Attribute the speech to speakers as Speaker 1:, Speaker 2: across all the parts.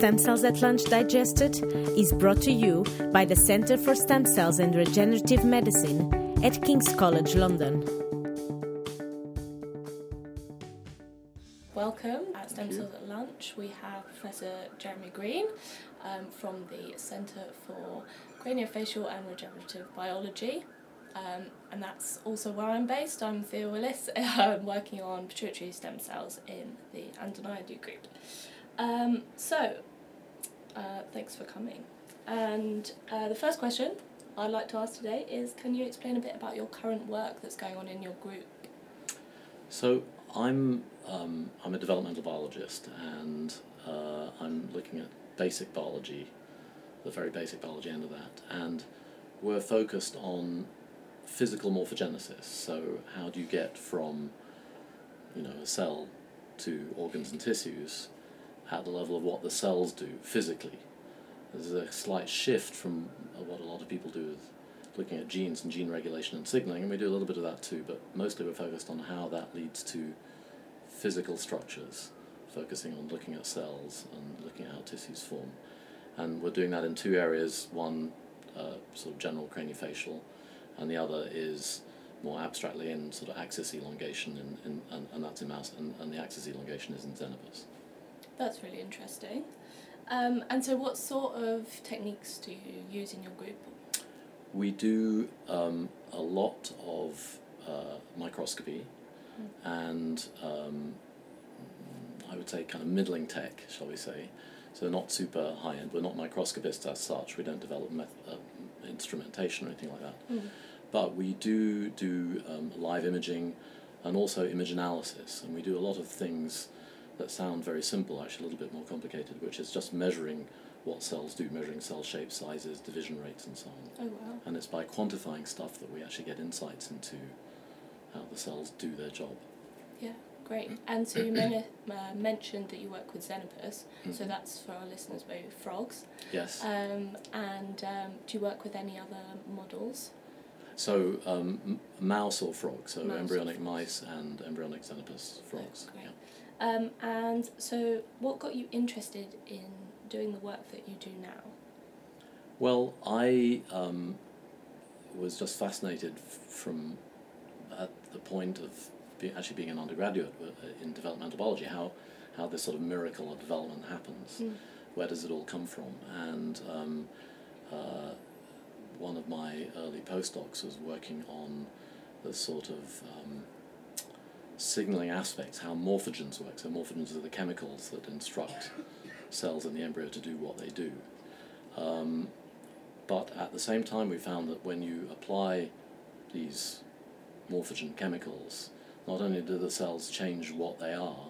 Speaker 1: Stem Cells at Lunch Digested is brought to you by the Centre for Stem Cells and Regenerative Medicine at King's College London.
Speaker 2: Welcome at Stem Cells at Lunch. We have Professor Jeremy Green um, from the Centre for Craniofacial and Regenerative Biology. Um, and that's also where I'm based. I'm Thea Willis, I'm working on pituitary stem cells in the Andoniadou group. Um, so, uh, thanks for coming. And uh, the first question I'd like to ask today is can you explain a bit about your current work that's going on in your group?
Speaker 3: So, I'm, um, I'm a developmental biologist and uh, I'm looking at basic biology, the very basic biology end of that. And we're focused on physical morphogenesis. So how do you get from, you know, a cell to organs and tissues at the level of what the cells do physically? There's a slight shift from what a lot of people do with looking at genes and gene regulation and signaling, and we do a little bit of that too, but mostly we're focused on how that leads to physical structures, focusing on looking at cells and looking at how tissues form. And we're doing that in two areas one, uh, sort of general craniofacial, and the other is more abstractly in sort of axis elongation, in, and, and that's in mouse, and, and the axis elongation is in Xenopus.
Speaker 2: That's really interesting. Um, and so, what sort of techniques do you use in your group?
Speaker 3: We do um, a lot of uh, microscopy and um, I would say kind of middling tech, shall we say. So not super high end. We're not microscopists as such. We don't develop meth- uh, instrumentation or anything like that.
Speaker 2: Mm.
Speaker 3: But we do do um, live imaging and also image analysis. And we do a lot of things that sound very simple, actually a little bit more complicated, which is just measuring what cells do, measuring cell shape, sizes, division rates, and so on.
Speaker 2: Oh, wow.
Speaker 3: And it's by quantifying stuff that we actually get insights into how the cells do their job.
Speaker 2: Yeah, great. And so, you men- uh, mentioned that you work with Xenopus, so
Speaker 3: Mhm.
Speaker 2: that's for our listeners, maybe frogs.
Speaker 3: Yes.
Speaker 2: Um, and um, do you work with any other models?
Speaker 3: So, um, m- mouse or frog, so
Speaker 2: Mouse
Speaker 3: embryonic mice and embryonic xenopus frogs.
Speaker 2: great.
Speaker 3: yeah.
Speaker 2: Um, and so, what got you interested in doing the work that you do now?
Speaker 3: Well, I um, was just fascinated f- from at the point of be, actually being an undergraduate uh, in developmental biology, how, how this sort of miracle of development happens.
Speaker 2: Mm.
Speaker 3: Where does it all come from? And um, uh, one of my early postdocs was working on the sort of um, signaling aspects, how morphogens work. So morphogens are the chemicals that instruct cells in the embryo to do what they do. Um, but at the same time, we found that when you apply these morphogen chemicals, not only do the cells change what they are,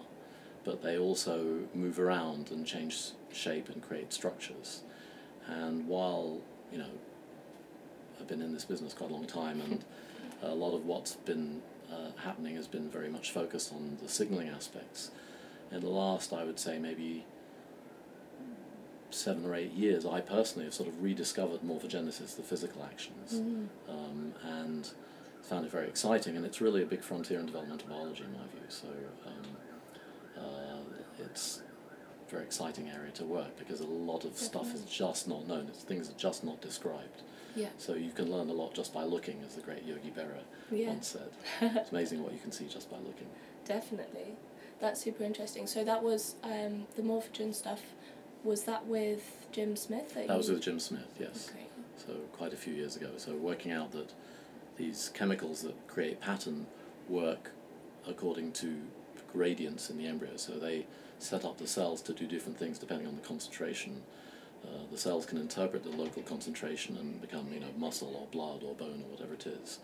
Speaker 3: but they also move around and change shape and create structures. And while, you know, I've been in this business quite a long time, and a lot of what's been uh, happening has been very much focused on the signaling aspects. In the last, I would say, maybe seven or eight years, I personally have sort of rediscovered morphogenesis, the physical actions,
Speaker 2: Mm.
Speaker 3: um, and found it very exciting. And it's really a big frontier in developmental biology, in my view. So um, uh, it's very exciting area to work because a lot of stuff is just not known. It's things are just not described.
Speaker 2: Yeah.
Speaker 3: So you can learn a lot just by looking, as the great Yogi Berra
Speaker 2: Yeah.
Speaker 3: once said. It's amazing what you can see just by looking.
Speaker 2: Definitely. That's super interesting. So that was um, the morphogen stuff. Was that with Jim Smith? That,
Speaker 3: That was with Jim Smith, yes.
Speaker 2: Great.
Speaker 3: So quite a few years ago. So working out that these chemicals that create pattern work according to gradients in the embryo. So they set up the cells to do different things depending on the concentration. Uh, the cells can interpret the local concentration and become, you know, muscle or blood or bone or whatever it is.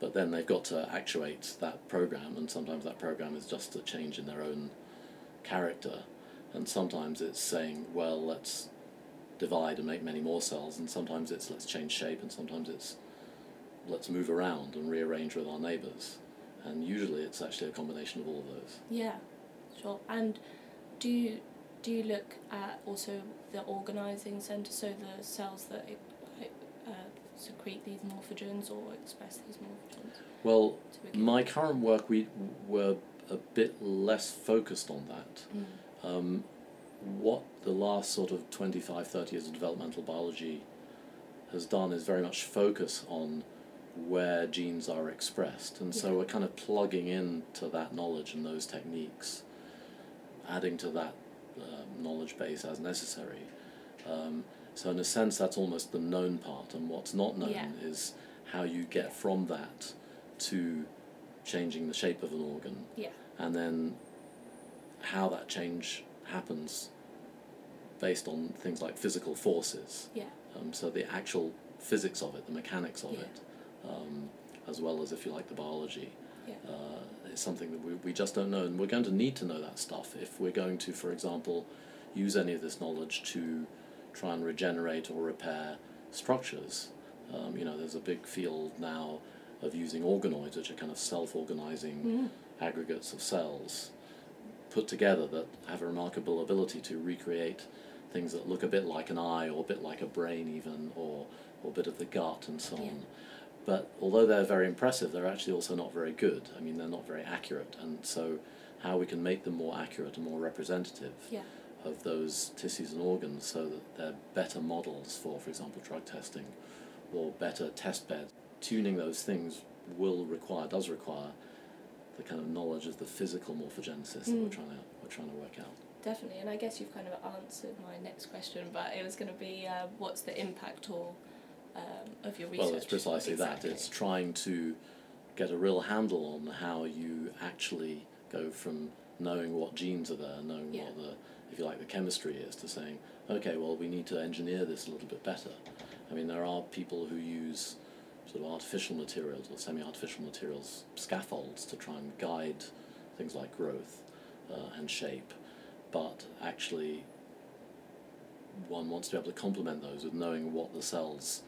Speaker 3: But then they've got to actuate that program, and sometimes that program is just a change in their own character, and sometimes it's saying, well, let's divide and make many more cells, and sometimes it's let's change shape, and sometimes it's let's move around and rearrange with our neighbours. And usually it's actually a combination of all of those.
Speaker 2: Yeah, sure. And do you, do you look at also the organising centre, so the cells that uh, secrete these morphogens or express these morphogens?
Speaker 3: Well, my current work, we were a bit less focused on that.
Speaker 2: Mm.
Speaker 3: Um, what the last sort of 25, 30 years of developmental biology has done is very much focus on where genes are expressed. And so we're kind of plugging into that knowledge and those techniques, adding to that um, knowledge base as necessary. Um, so, in a sense, that's almost the known part, and what's not known
Speaker 2: Yeah.
Speaker 3: is how you get from that to changing the shape of an organ,
Speaker 2: Yeah.
Speaker 3: and then how that change happens based on things like physical forces.
Speaker 2: Yeah.
Speaker 3: Um, so the actual physics of it, the mechanics of
Speaker 2: Yeah.
Speaker 3: it, um, as well as if you like the biology,
Speaker 2: Yeah.
Speaker 3: uh, is something that we, we just don't know, and we're going to need to know that stuff if we're going to, for example, use any of this knowledge to try and regenerate or repair structures. Um, you know, there's a big field now of using organoids, which are kind of self-organizing
Speaker 2: Mm.
Speaker 3: aggregates of cells put together that have a remarkable ability to recreate things that look a bit like an eye or a bit like a brain even or, or a bit of the gut and so
Speaker 2: Yeah.
Speaker 3: on. But although they're very impressive, they're actually also not very good. I mean, they're not very accurate. And so how we can make them more accurate and more representative
Speaker 2: Yeah.
Speaker 3: of those tissues and organs so that they're better models for, for example, drug testing or better test beds. Tuning those things will require, does require, the kind of knowledge of the physical morphogenesis that we're
Speaker 2: Mm.
Speaker 3: trying to we're trying to work out.
Speaker 2: Definitely, and I guess you've kind of answered my next question, but it was going to be uh, what's the impact or um, of your research?
Speaker 3: Well, it's precisely
Speaker 2: Exactly.
Speaker 3: that. It's trying to get a real handle on how you actually go from knowing what genes are there, knowing
Speaker 2: Yeah.
Speaker 3: what the, if you like, the chemistry is, to saying, okay, well, we need to engineer this a little bit better. I mean, there are people who use sort of artificial materials or semi-artificial materials, scaffolds, to try and guide things like growth uh, and shape, but actually one wants to be able to complement those with knowing what the cells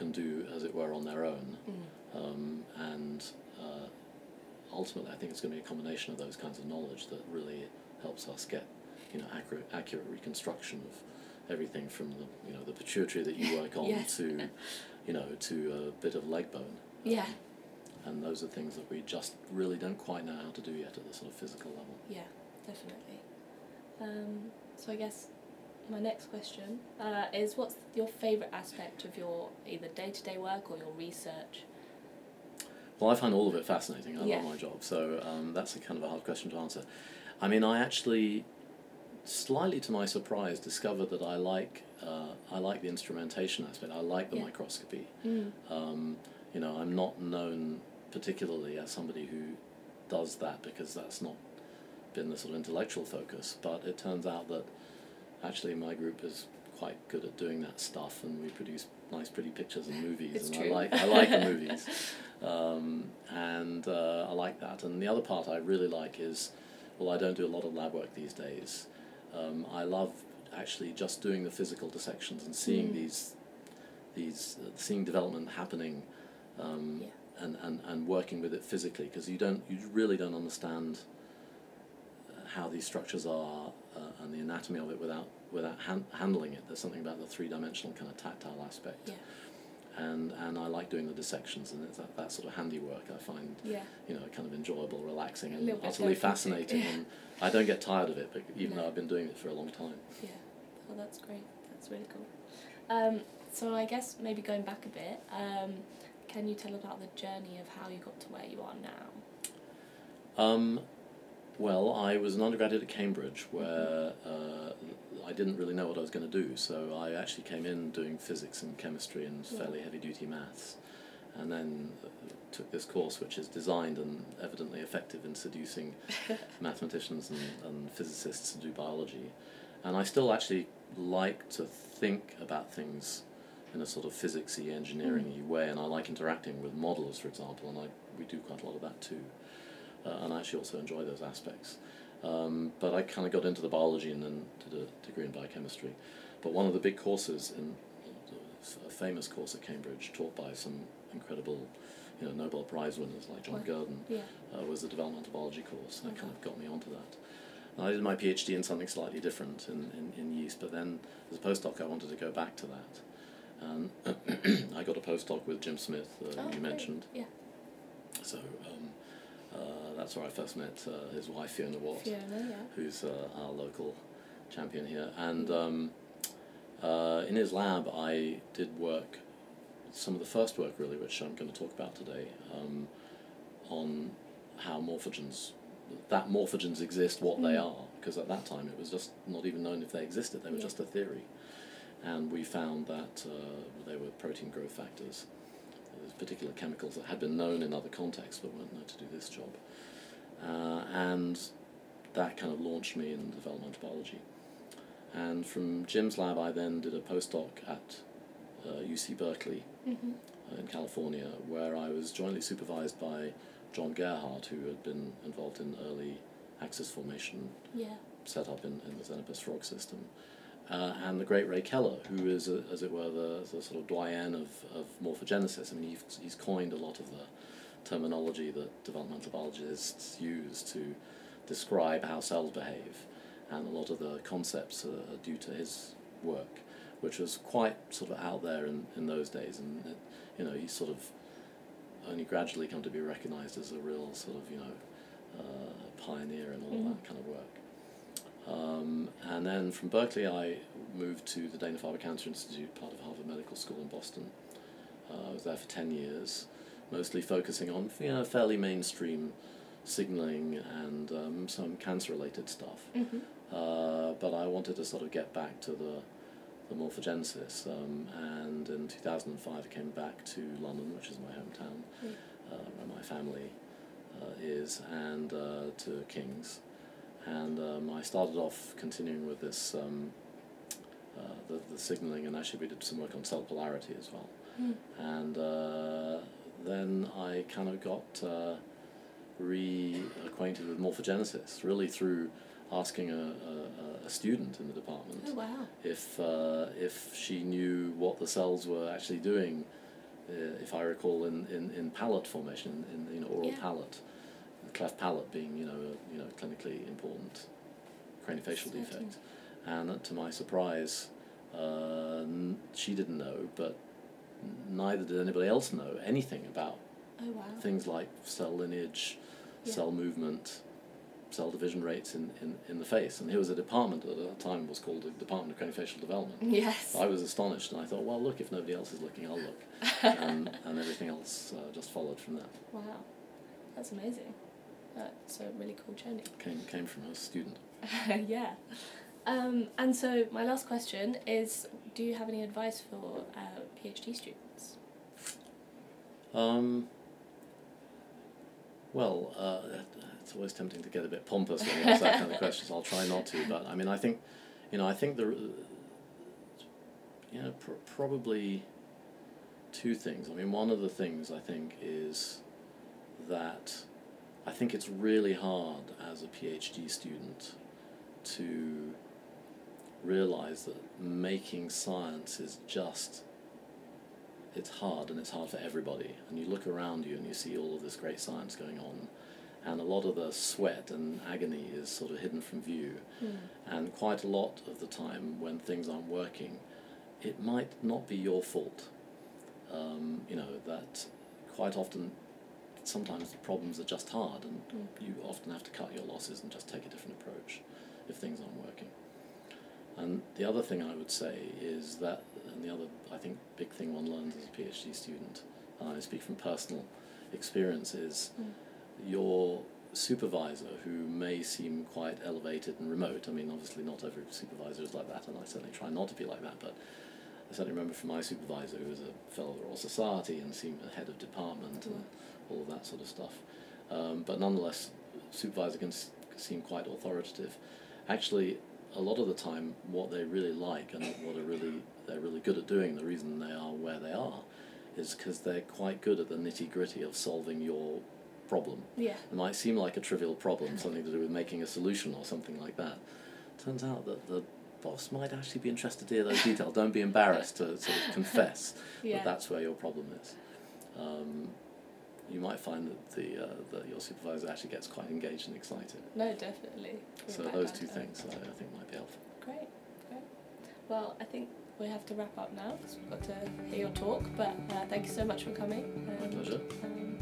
Speaker 3: can do, as it were, on their own.
Speaker 2: Mm.
Speaker 3: Um, and uh, ultimately, I think it's going to be a combination of those kinds of knowledge that really helps us get, you know, accurate, accurate reconstruction of everything from the, you know, the pituitary that you work on
Speaker 2: Yes.
Speaker 3: to, you know, to a bit of leg bone.
Speaker 2: Yeah,
Speaker 3: And those are things that we just really don't quite know how to do yet at the sort of physical level.
Speaker 2: yeah, definitely. Um, so I guess my next question uh, is what's your favourite aspect of your either day to day work or your research?
Speaker 3: Well, I find all of it fascinating. I
Speaker 2: Yeah.
Speaker 3: love my job, so um, that's a kind of a hard question to answer. I mean, I actually, slightly to my surprise, discovered that I like uh, I like the instrumentation aspect. I like the
Speaker 2: Yeah.
Speaker 3: microscopy.
Speaker 2: Mm.
Speaker 3: Um, you know, I'm not known particularly as somebody who does that because that's not been the sort of intellectual focus. But it turns out that actually my group is quite good at doing that stuff, and we produce nice, pretty pictures and movies.
Speaker 2: It's
Speaker 3: and
Speaker 2: true.
Speaker 3: I like I like the movies, um, and uh, I like that. And the other part I really like is, well, I don't do a lot of lab work these days. Um, I love actually just doing the physical dissections and seeing
Speaker 2: Mm.
Speaker 3: these these uh, seeing development happening um,
Speaker 2: Yeah.
Speaker 3: and, and, and working with it physically because you don't you really don't understand how these structures are uh, and the anatomy of it without without han- handling it. There's something about the three dimensional kind of tactile aspect.
Speaker 2: Yeah.
Speaker 3: And and I like doing the dissections and it's that, that sort of handiwork I find
Speaker 2: Yeah,
Speaker 3: you know kind of enjoyable, relaxing, and utterly fascinating.
Speaker 2: yeah.
Speaker 3: And I don't get tired of it, but even
Speaker 2: No.
Speaker 3: though I've been doing it for a long time.
Speaker 2: yeah. Oh, that's great. That's really cool. Um, so I guess maybe going back a bit, um, can you tell about the journey of how you got to where you are now?
Speaker 3: Um, well, I was an undergraduate at Cambridge where uh, I didn't really know what I was going to do, so I actually came in doing physics and chemistry and
Speaker 2: Yeah.
Speaker 3: fairly heavy duty maths, and then uh, took this course which is designed and evidently effective in seducing mathematicians and, and physicists to do biology. And I still actually like to think about things in a sort of physicsy, engineering way, and I like interacting with models, for example, and I, we do quite a lot of that too. Uh, and I actually also enjoy those aspects. Um, but I kind of got into the biology and then did a degree in biochemistry. But one of the big courses, in a famous course at Cambridge, taught by some incredible, you know, Nobel Prize winners like John Gurdon,
Speaker 2: Yeah.
Speaker 3: uh, was the developmental biology course, and that kind of got me onto that. And I did my PhD in something slightly different in, in, in yeast, but then as a postdoc, I wanted to go back to that. And I got a postdoc with Jim Smith, uh,
Speaker 2: Oh,
Speaker 3: you
Speaker 2: great.
Speaker 3: mentioned.
Speaker 2: Yeah.
Speaker 3: So um, uh, that's where I first met uh, his wife, Fiona Watt,
Speaker 2: Fiona, yeah.
Speaker 3: who's uh, our local champion here, and um, uh, in his lab I did work, some of the first work really, which I'm going to talk about today, um, on how morphogens, that morphogens exist, what they
Speaker 2: Mm.
Speaker 3: are, because at that time it was just not even known if they existed; they were
Speaker 2: Yeah.
Speaker 3: just a theory, and we found that uh, they were protein growth factors. There's particular chemicals that had been known in other contexts but weren't known to do this job. Uh, and that kind of launched me in developmental biology. And from Jim's lab, I then did a postdoc at uh, UC Berkeley
Speaker 2: Mhm.
Speaker 3: uh, in California, where I was jointly supervised by John Gerhart, who had been involved in early axis formation
Speaker 2: Yeah.
Speaker 3: set up in, in the Xenopus frog system. Uh, and the great Ray Keller, who is, a, as it were, the, the sort of doyen of, of morphogenesis. I mean, he's, he's coined a lot of the terminology that developmental biologists use to describe how cells behave, and a lot of the concepts are, due to his work, which was quite sort of out there in, in those days. And, it, you know, he's sort of only gradually come to be recognized as a real sort of, you know, uh, pioneer in all
Speaker 2: Mhm.
Speaker 3: that kind of work. Um, and then from Berkeley, I moved to the Dana Farber Cancer Institute, part of Harvard Medical School in Boston. Uh, I was there for 10 years, mostly focusing on you know, fairly mainstream signaling and um, some cancer related stuff.
Speaker 2: Mhm.
Speaker 3: Uh, but I wanted to sort of get back to the, the morphogenesis. Um, and in 2005, I came back to London, which is my hometown,
Speaker 2: Yeah.
Speaker 3: uh, where my family uh, is, and uh, to King's. And um, I started off continuing with this, um, uh, the, the signaling, and actually we did some work on cell polarity as well.
Speaker 2: Mm.
Speaker 3: And uh, then I kind of got uh, reacquainted with morphogenesis, really through asking a, a, a student in the department
Speaker 2: Oh wow.
Speaker 3: if uh, if she knew what the cells were actually doing, uh, if I recall, in, in, in palate formation, in, you know oral
Speaker 2: Yeah.
Speaker 3: palate, cleft palate being you know a, you know clinically important craniofacial
Speaker 2: Certain.
Speaker 3: defect, and to my surprise, uh, n- she didn't know, but neither did anybody else know anything about
Speaker 2: Oh wow.
Speaker 3: things like cell lineage,
Speaker 2: Yeah.
Speaker 3: cell movement, cell division rates in, in, in the face. And here was a department that at the time was called the Department of Craniofacial Development.
Speaker 2: Yes.
Speaker 3: I was astonished and I thought, well, look, if nobody else is looking, I'll look. and, and everything else uh, just followed from that.
Speaker 2: Wow. That's amazing. That's a really cool journey.
Speaker 3: Came, came from a student.
Speaker 2: yeah. Um, and so my last question is: Do you have any advice for uh, PhD students?
Speaker 3: Um, well, uh, it's always tempting to get a bit pompous when you ask that kind of questions. I'll try not to, but I mean, I think, you know, I think the, you know, pr- probably two things. I mean, one of the things I think is that I think it's really hard as a PhD student to realize that making science is just it's hard and it's hard for everybody. And you look around you and you see all of this great science going on, and a lot of the sweat and agony is sort of hidden from view. And quite a lot of the time, when things aren't working, it might not be your fault. Um, you know, that quite often, sometimes the problems are just hard, and
Speaker 2: Mm.
Speaker 3: you often have to cut your losses and just take a different approach if things aren't working. And the other thing I would say is that, and the other, I think, big thing one learns as a PhD student, and I speak from personal experience, is
Speaker 2: Mm.
Speaker 3: your supervisor, who may seem quite elevated and remote. I mean, obviously, not every supervisor is like that, and I certainly try not to be like that, but I certainly remember from my supervisor, who was a fellow of the Royal Society and seemed a head of department and all of that sort of stuff. Um, but nonetheless, supervisor can s- seem quite authoritative. Actually, a lot of the time, what they really like and what are really they're really good at doing, the reason they are where they are, is because they're quite good at the nitty gritty of solving your problem.
Speaker 2: Yeah.
Speaker 3: It might seem like a trivial problem, something to do with making a solution or something like that. Turns out that the boss might actually be interested to hear those details. Don't be embarrassed to sort of confess
Speaker 2: Yeah.
Speaker 3: that that's where your problem is. Um, you might find that the uh, that your supervisor actually gets quite engaged and excited.
Speaker 2: No, definitely. Your
Speaker 3: So those two things I, I think might be helpful.
Speaker 2: Great, great. Well, I think we have to wrap up now because we've got to hear your talk. But uh, thank you so much for coming.
Speaker 3: My pleasure.
Speaker 2: Um,